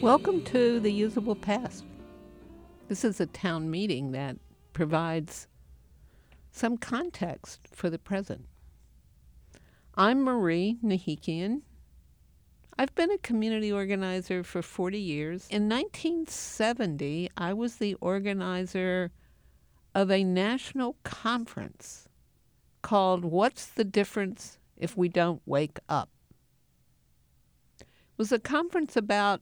Welcome to the Usable Past. This is a town meeting that provides some context for the present. I'm Marie Nahikian. I've been a community organizer for 40 years. In 1970, I was the organizer of a national conference called What's the Difference If We Don't Wake Up? It was a conference about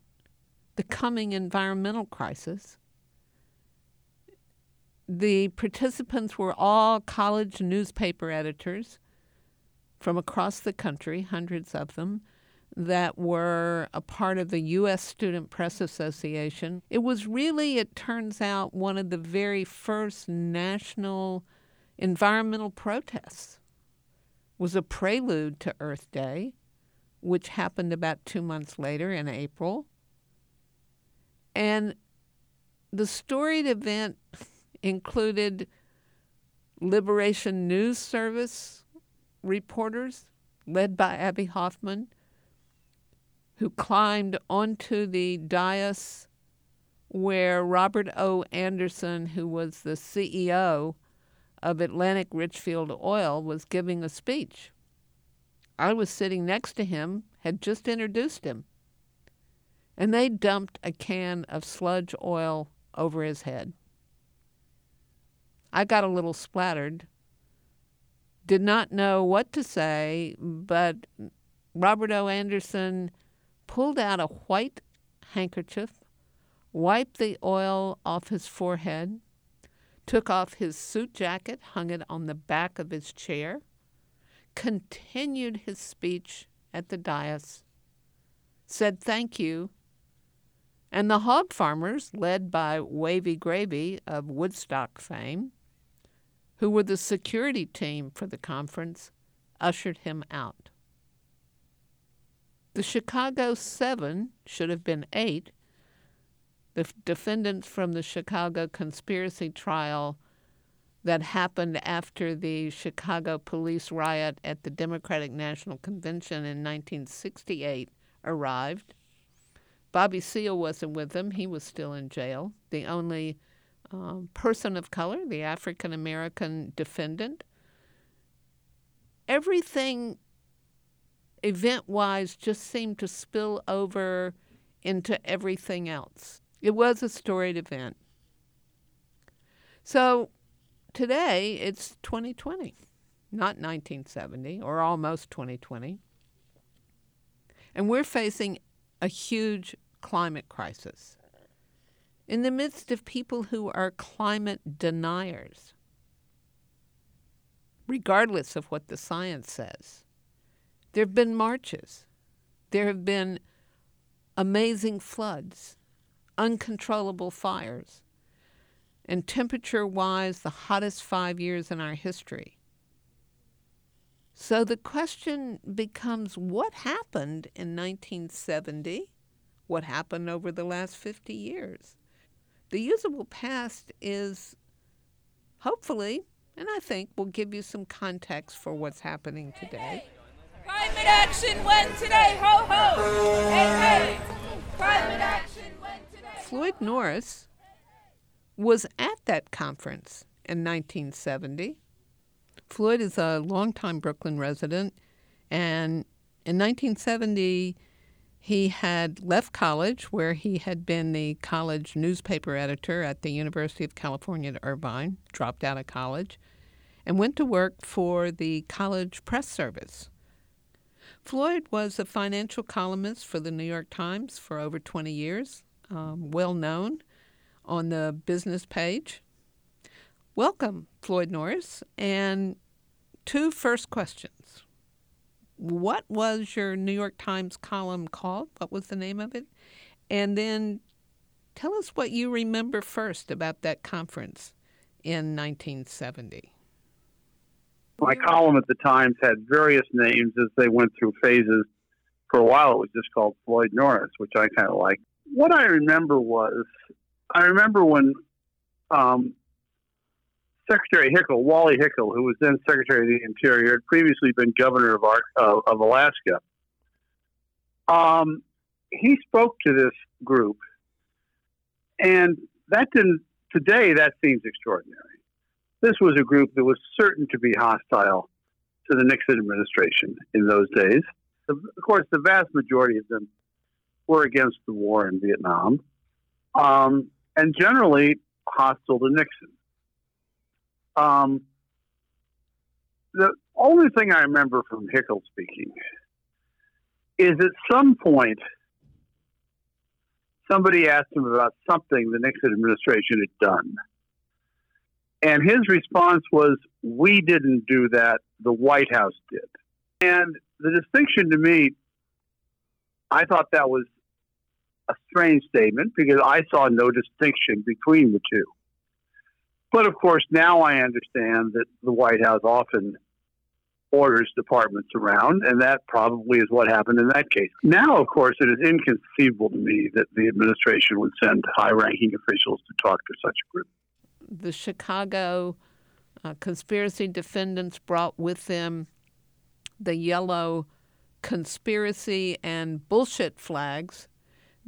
the coming environmental crisis. The participants were all college newspaper editors from across the country, hundreds of them, that were a part of the U.S. Student Press Association. It was really, it turns out, one of the very first national environmental protests. Was a prelude to Earth Day, which happened about two months later in April. And the storied event included Liberation News Service reporters, led by Abbie Hoffman, who climbed onto the dais where Robert O. Anderson, who was the CEO of Atlantic Richfield Oil, was giving a speech. I was sitting next to him, had just introduced him, and they dumped a can of sludge oil over his head. I got a little splattered, did not know what to say, but Robert O. Anderson pulled out a white handkerchief, wiped the oil off his forehead, took off his suit jacket, hung it on the back of his chair, continued his speech at the dais, said thank you, and the hog farmers, led by Wavy Gravy of Woodstock fame, who were the security team for the conference, ushered him out. The Chicago Seven should have been eight. The f- defendants from the Chicago conspiracy trial that happened after the Chicago police riot at the Democratic National Convention in 1968 arrived. Bobby Seale wasn't with them, he was still in jail. The only um, person of color, the African American defendant. Everything event wise just seemed to spill over into everything else. It was a storied event. So today it's 2020, not 1970 or almost 2020. And we're facing a huge climate crisis in the midst of people who are climate deniers, regardless of what the science says. There have been marches. There have been amazing floods, uncontrollable fires, and temperature wise, the hottest five years in our history. So the question becomes what happened in 1970? What happened over the last 50 years? The usable past is hopefully, and I think will give you some context for what's happening today. Climate action win today, ho ho! Hey hey! Climate action win Floyd Norris was at that conference in 1970. Floyd is a longtime Brooklyn resident, and in 1970, he had left college, where he had been the college newspaper editor at the University of California at Irvine, dropped out of college, and went to work for the college press service. Floyd was a financial columnist for the New York Times for over 20 years, um, well known on the business page. Welcome, Floyd Norris. And two first questions. What was your New York Times column called? What was the name of it? And then tell us what you remember first about that conference in 1970. My column at the Times had various names as they went through phases. For a while, it was just called Floyd Norris, which I kind of liked. What I remember was, I remember when um, Secretary Hickel, Wally Hickel, who was then Secretary of the Interior, had previously been governor of, uh, of Alaska. Um, he spoke to this group, and that didn't. Today, that seems extraordinary. This was a group that was certain to be hostile to the Nixon administration in those days. Of course, the vast majority of them were against the war in Vietnam, um, and generally hostile to Nixon. Um, the only thing I remember from Hickel speaking is at some point somebody asked him about something the Nixon administration had done. And his response was, We didn't do that, the White House did. And the distinction to me, I thought that was a strange statement because I saw no distinction between the two. But of course, now I understand that the White House often orders departments around, and that probably is what happened in that case. Now, of course, it is inconceivable to me that the administration would send high ranking officials to talk to such a group. The Chicago uh, conspiracy defendants brought with them the yellow conspiracy and bullshit flags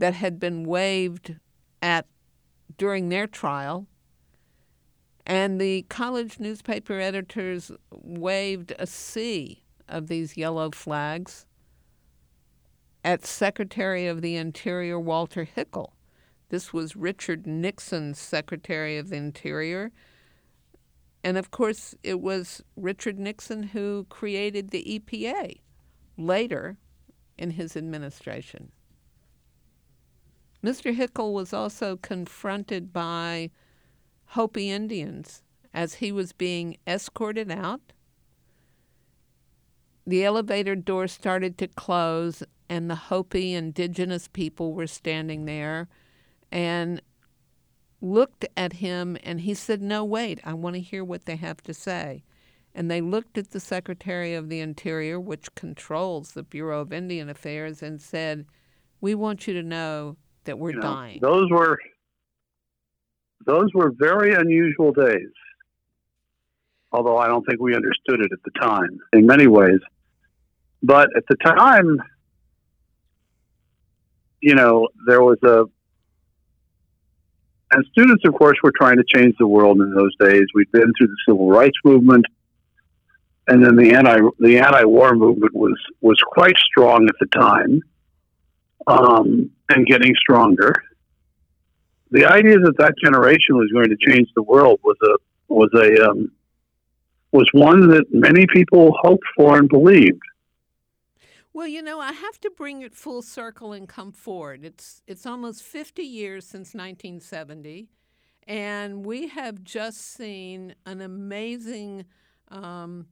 that had been waved at during their trial and the college newspaper editors waved a sea of these yellow flags at Secretary of the Interior Walter Hickel. This was Richard Nixon's Secretary of the Interior. And of course, it was Richard Nixon who created the EPA later in his administration. Mr. Hickel was also confronted by Hopi Indians as he was being escorted out. The elevator door started to close, and the Hopi indigenous people were standing there and looked at him. And he said, No, wait, I want to hear what they have to say. And they looked at the Secretary of the Interior, which controls the Bureau of Indian Affairs, and said, We want you to know that we're You know, dying. Those were those were very unusual days. Although I don't think we understood it at the time in many ways. But at the time, you know, there was a and students of course were trying to change the world in those days. We'd been through the civil rights movement and then the anti the anti war movement was was quite strong at the time. Um, and getting stronger the idea that that generation was going to change the world was a was a um, was one that many people hoped for and believed. Well, you know, I have to bring it full circle and come forward. It's it's almost 50 years since 1970, and we have just seen an amazing um,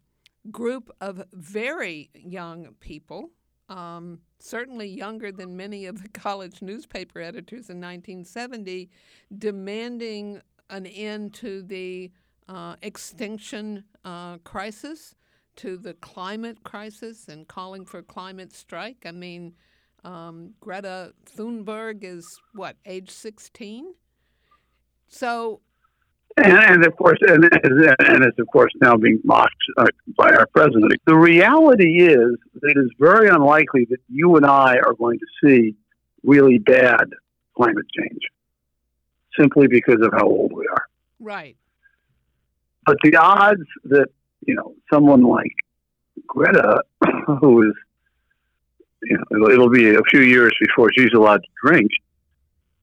group of very young people, um, certainly younger than many of the college newspaper editors in 1970, demanding an end to the uh, extinction uh, crisis, to the climate crisis, and calling for climate strike. I mean, um, Greta Thunberg is what age 16. So And, and of course, and, and it's of course now being mocked uh, by our president. The reality is that it is very unlikely that you and I are going to see really bad climate change, simply because of how old we are. right, But the odds that you know someone like Greta, who is, you know, it'll, it'll be a few years before she's allowed to drink.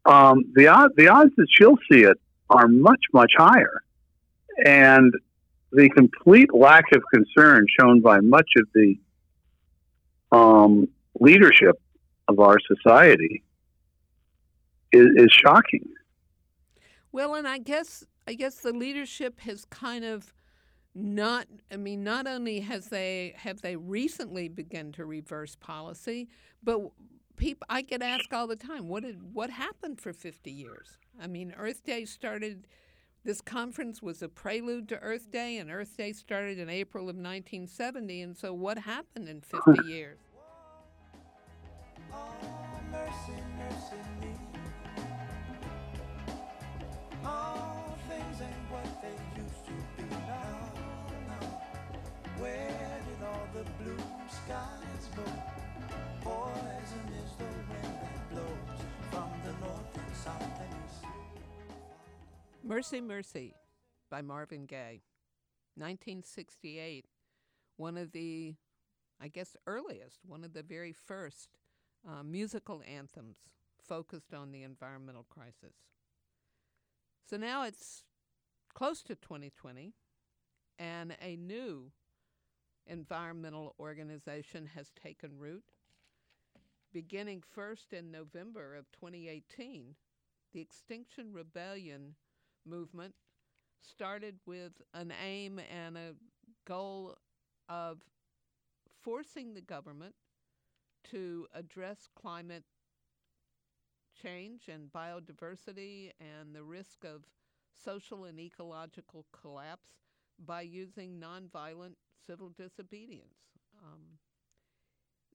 Um, the odd, the odds that she'll see it are much much higher, and the complete lack of concern shown by much of the um, leadership of our society is, is shocking. Well, and I guess I guess the leadership has kind of not I mean not only has they have they recently begun to reverse policy, but people I get asked all the time, what did what happened for 50 years? I mean, Earth Day started this conference was a prelude to Earth Day and Earth Day started in April of 1970 and so what happened in 50 years? Mercy, Mercy by Marvin Gaye. 1968, one of the, I guess, earliest, one of the very first uh, musical anthems focused on the environmental crisis. So now it's close to 2020, and a new environmental organization has taken root. Beginning first in November of 2018, the Extinction Rebellion movement started with an aim and a goal of forcing the government to address climate change and biodiversity and the risk of social and ecological collapse by using nonviolent civil disobedience. Um,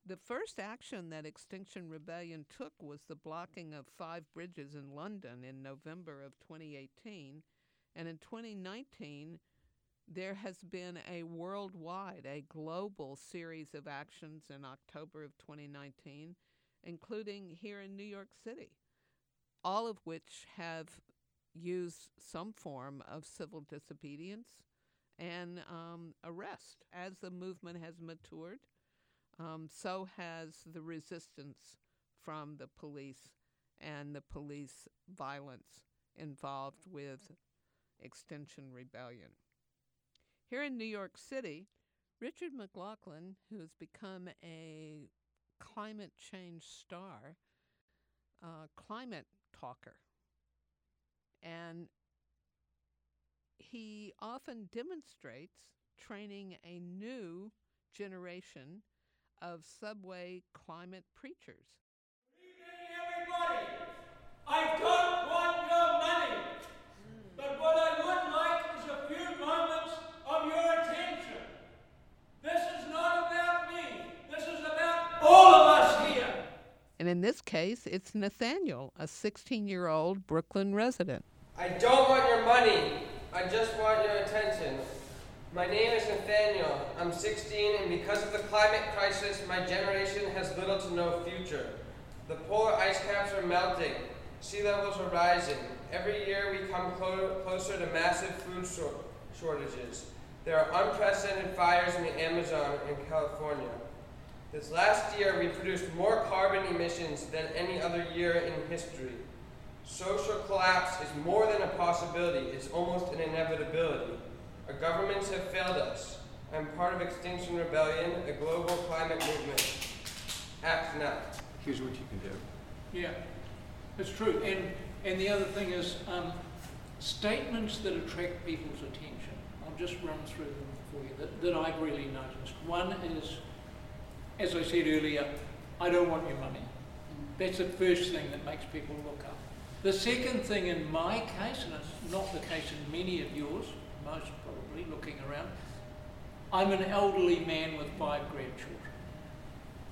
the first action that Extinction Rebellion took was the blocking of five bridges in London in November of 2018. And in 2019, there has been a worldwide, a global series of actions in October of 2019, including here in New York City, all of which have used some form of civil disobedience and um, arrest. As the movement has matured, um, so has the resistance from the police and the police violence involved with Extinction Rebellion. Here in New York City, Richard McLaughlin, who has become a climate change star, uh, climate talker, and he often demonstrates training a new generation of subway climate preachers. Everybody, I don't want your money, but what I would like is a few moments of your attention. This is not about me. This is about all of us here. And in this case, it's Nathaniel, a 16 year old Brooklyn resident. I don't want your money. I just want your attention. My name is Nathaniel. I'm 16, and because of the climate crisis, my generation has little to no future. The polar ice caps are melting. Sea levels are rising. Every year, we come clo- closer to massive food shor- shortages. There are unprecedented fires in the Amazon and California. This last year, we produced more carbon emissions than any other year in history. Social collapse is more than a possibility, it's almost an inevitability. Our governments have failed us. I'm part of Extinction Rebellion, a global climate movement. Act now. here's what you can do. Yeah, it's true. And and the other thing is um, statements that attract people's attention. I'll just run through them for you that, that I've really noticed. One is, as I said earlier, I don't want your money. That's the first thing that makes people look up. The second thing in my case, and it's not the case in many of yours, most probably looking around, I'm an elderly man with five grandchildren.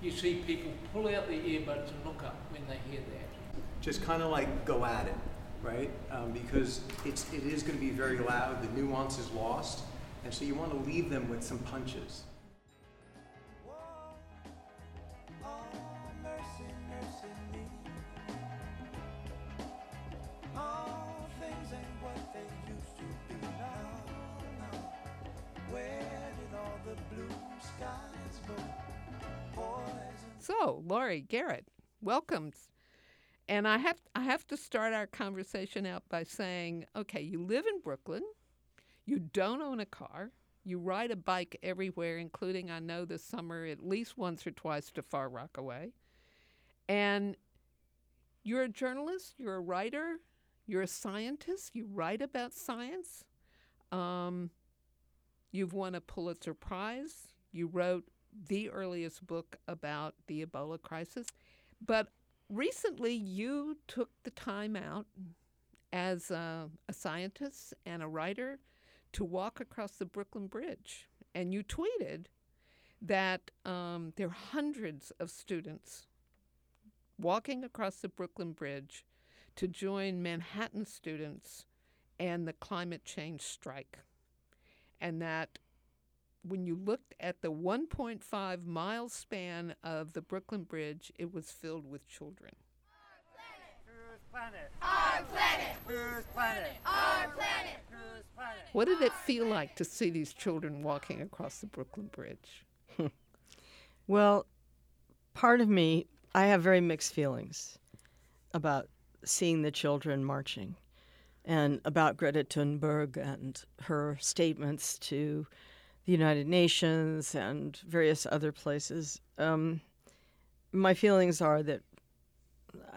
You see people pull out their earbuds and look up when they hear that. Just kind of like go at it, right? Um, because it's it is going to be very loud. The nuance is lost, and so you want to leave them with some punches. So, Laurie Garrett, welcome. And I have I have to start our conversation out by saying, okay, you live in Brooklyn, you don't own a car, you ride a bike everywhere, including I know this summer at least once or twice to Far Rockaway, and you're a journalist, you're a writer, you're a scientist, you write about science. Um, you've won a Pulitzer Prize. You wrote the earliest book about the Ebola crisis. But recently, you took the time out as a, a scientist and a writer to walk across the Brooklyn Bridge. And you tweeted that um, there are hundreds of students walking across the Brooklyn Bridge to join Manhattan students and the climate change strike. And that when you looked at the 1.5 mile span of the Brooklyn Bridge, it was filled with children. What did it feel like to see these children walking across the Brooklyn Bridge? Well, part of me, I have very mixed feelings about seeing the children marching and about Greta Thunberg and her statements to the United Nations and various other places. Um, my feelings are that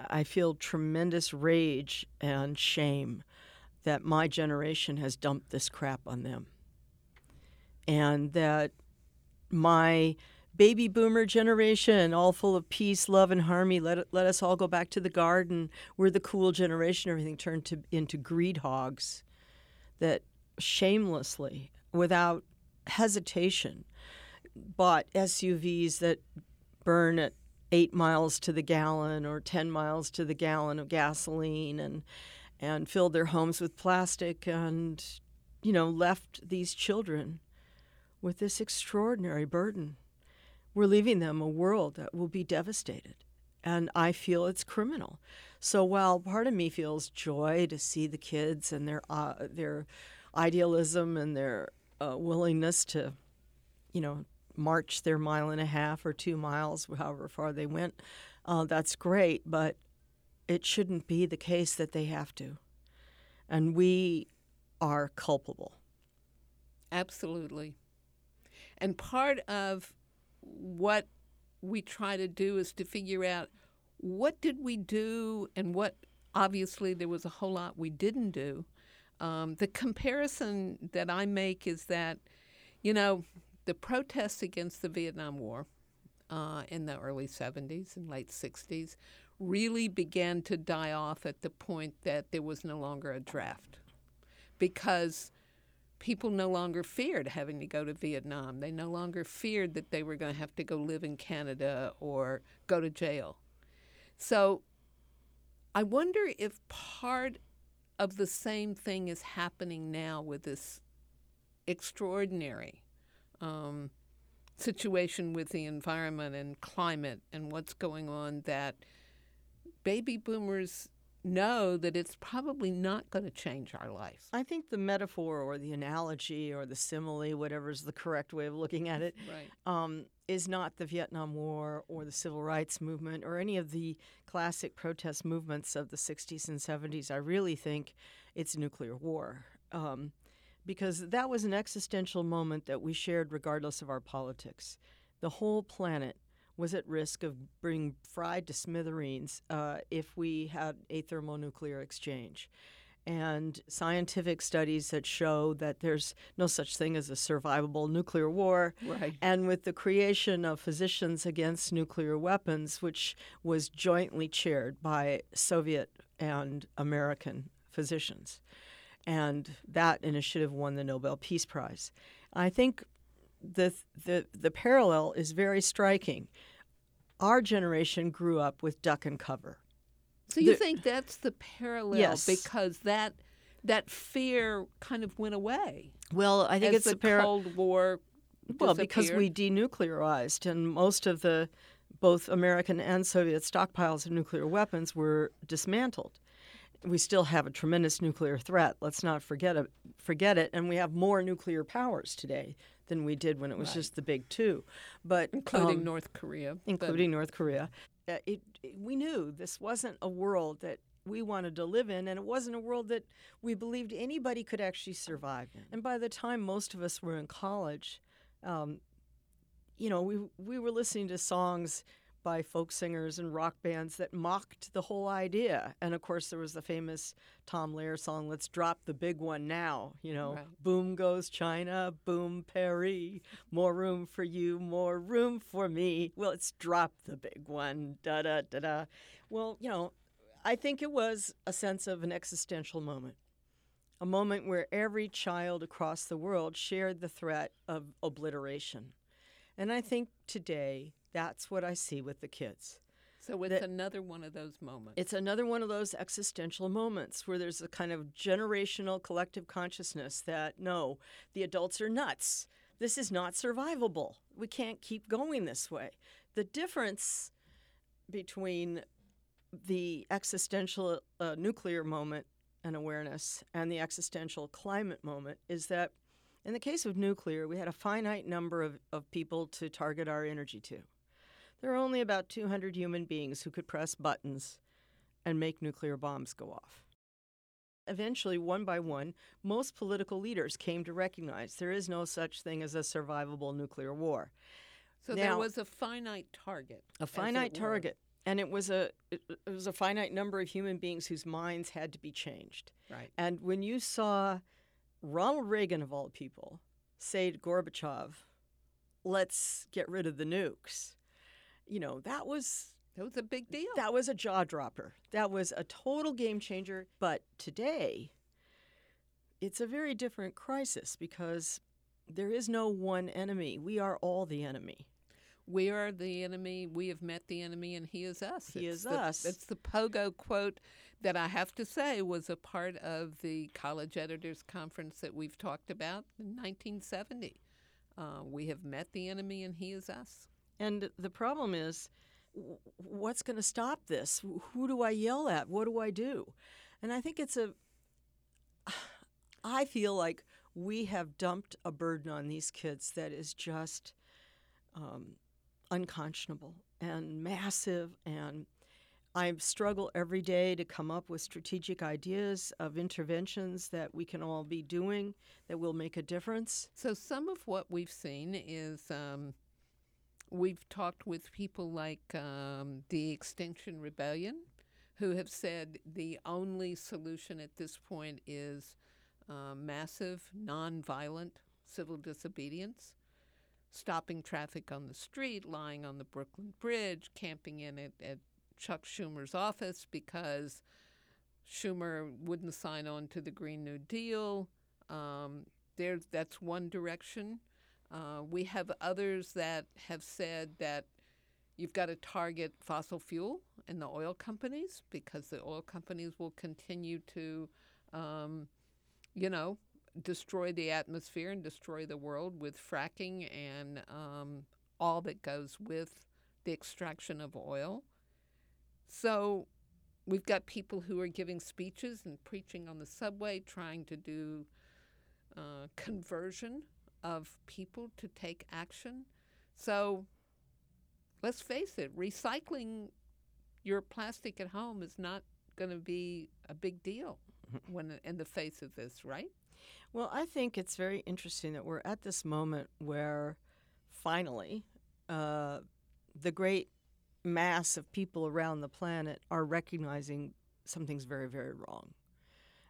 I feel tremendous rage and shame that my generation has dumped this crap on them. And that my baby boomer generation, all full of peace, love, and harmony, let, let us all go back to the garden. We're the cool generation. Everything turned to, into greed hogs that shamelessly, without hesitation, bought SUVs that burn at eight miles to the gallon or 10 miles to the gallon of gasoline and, and filled their homes with plastic and, you know, left these children with this extraordinary burden. We're leaving them a world that will be devastated. And I feel it's criminal. So while part of me feels joy to see the kids and their uh, their idealism and their uh, willingness to, you know, march their mile and a half or two miles, however far they went, uh, that's great. But it shouldn't be the case that they have to. And we are culpable. Absolutely. And part of what we try to do is to figure out what did we do and what obviously there was a whole lot we didn't do. Um, the comparison that I make is that, you know, the protests against the Vietnam War uh, in the early 70s and late 60s really began to die off at the point that there was no longer a draft because people no longer feared having to go to Vietnam. They no longer feared that they were going to have to go live in Canada or go to jail. So I wonder if part of the same thing is happening now with this extraordinary um, situation with the environment and climate and what's going on that baby boomers know that it's probably not going to change our life. I think the metaphor or the analogy or the simile, whatever is the correct way of looking at it, Right. um, is not the Vietnam War or the Civil Rights Movement or any of the classic protest movements of the 60s and 70s. I really think it's nuclear war. Um, because that was an existential moment that we shared regardless of our politics. The whole planet was at risk of being fried to smithereens uh, if we had a thermonuclear exchange. And scientific studies that show that there's no such thing as a survivable nuclear war. Right. And with the creation of Physicians Against Nuclear Weapons, which was jointly chaired by Soviet and American physicians. And that initiative won the Nobel Peace Prize. I think the, the, the parallel is very striking. Our generation grew up with duck and cover. So you The- think that's the parallel Yes. because that that fear kind of went away Well, I think it's the a par- Cold War. Well, because we denuclearized, and most of the both American and Soviet stockpiles of nuclear weapons were dismantled. We still have a tremendous nuclear threat. Let's not forget it. Forget it. And we have more nuclear powers today than we did when it was just the big two. But including um, North Korea, but- including North Korea. Uh, it, it- we knew this wasn't a world that we wanted to live in, and it wasn't a world that we believed anybody could actually survive. And by the time most of us were in college, um, you know, we we were listening to songs by folk singers and rock bands that mocked the whole idea. And of course, there was the famous Tom Lehrer song, "Let's Drop the Big One Now." You know, Right. boom goes China, boom Paris, more room for you, more room for me. Well, let's drop the big one, da da da da. Well, you know, I think it was a sense of an existential moment a moment where every child across the world shared the threat of obliteration. And I think today that's what I see with the kids. so it's that- another one of those moments. It's another one of those existential moments where there's a kind of generational collective consciousness that no, the adults are nuts. this is not survivable. We can't keep going this way. The difference between the existential uh, nuclear moment and awareness and the existential climate moment is that in the case of nuclear, we had a finite number of, of people to target our energy to. There are only about 200 human beings who could press buttons and make nuclear bombs go off. Eventually, one by one, most political leaders came to recognize there is no such thing as a survivable nuclear war. So there was a finite target. a finite were. target and it was a it, it was a finite number of human beings whose minds had to be changed Right. and when you saw ronald reagan of all people say to gorbachev let's get rid of the nukes you know that was That was a big deal. that was a jaw dropper that was a total game changer but today it's a very different crisis because there is no one enemy we are all the enemy We are the enemy. We have met the enemy, and he is us. He It's is the- us. It's the pogo quote that I have to say was a part of the college editors conference that we've talked about in 1970. Uh, we have met the enemy, and he is us. And the problem is, what's going to stop this? Who do I yell at? What do I do? And I think it's a. I feel like we have dumped a burden on these kids that is just um, unconscionable and massive. And I struggle every day to come up with strategic ideas of interventions that we can all be doing that will make a difference. So some of what we've seen is um, we've talked with people like um, the Extinction Rebellion, who have said the only solution at this point is uh, massive, nonviolent civil disobedience, stopping traffic on the street, lying on the Brooklyn Bridge, camping in at, at Chuck Schumer's office because Schumer wouldn't sign on to the Green New Deal. Um, there, that's one direction. Uh, we have others that have said that you've got to target fossil fuel and the oil companies because the oil companies will continue to, um, you know, destroy the atmosphere and destroy the world with fracking and um, all that goes with the extraction of oil. So we've got people who are giving speeches and preaching on the subway, trying to do uh, conversion of people to take action. So let's face it, recycling your plastic at home is not going to be a big deal when in the face of this, right? Well, I think it's very interesting that we're at this moment where finally uh, the great mass of people around the planet are recognizing something's very, very wrong.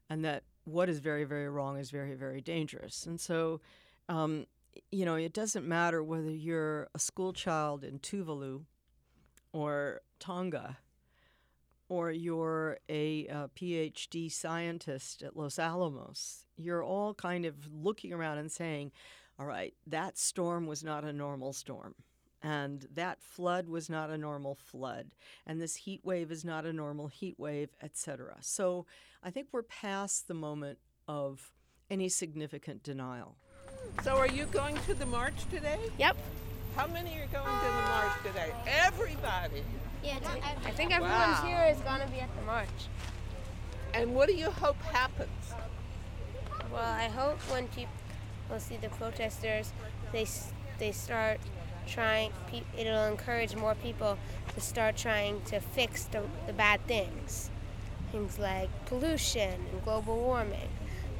And that what is very, very wrong is very, very dangerous. And so, um, you know, it doesn't matter whether you're a school child in Tuvalu or Tonga or you're a, uh PhD scientist at Los Alamos, you're all kind of looking around and saying, all right, that storm was not a normal storm. And that flood was not a normal flood. And this heat wave is not a normal heat wave, et cetera. So I think we're past the moment of any significant denial. So are you going to the march today? Yep. How many are going to the march today? Everybody. Yeah, I think everyone's Wow. here is gonna be at the march. And what do you hope happens? Well, I hope when people see the protesters, they they start trying. Pe- it'll encourage more people to start trying to fix the, the bad things, things like pollution and global warming.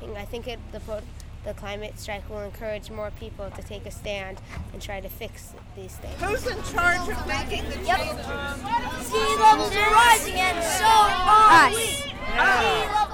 And I think it, the pro- the climate strike will encourage more people to take a stand and try to fix these things. Who's in charge of making the changes? Sea levels are rising and so are we. Sea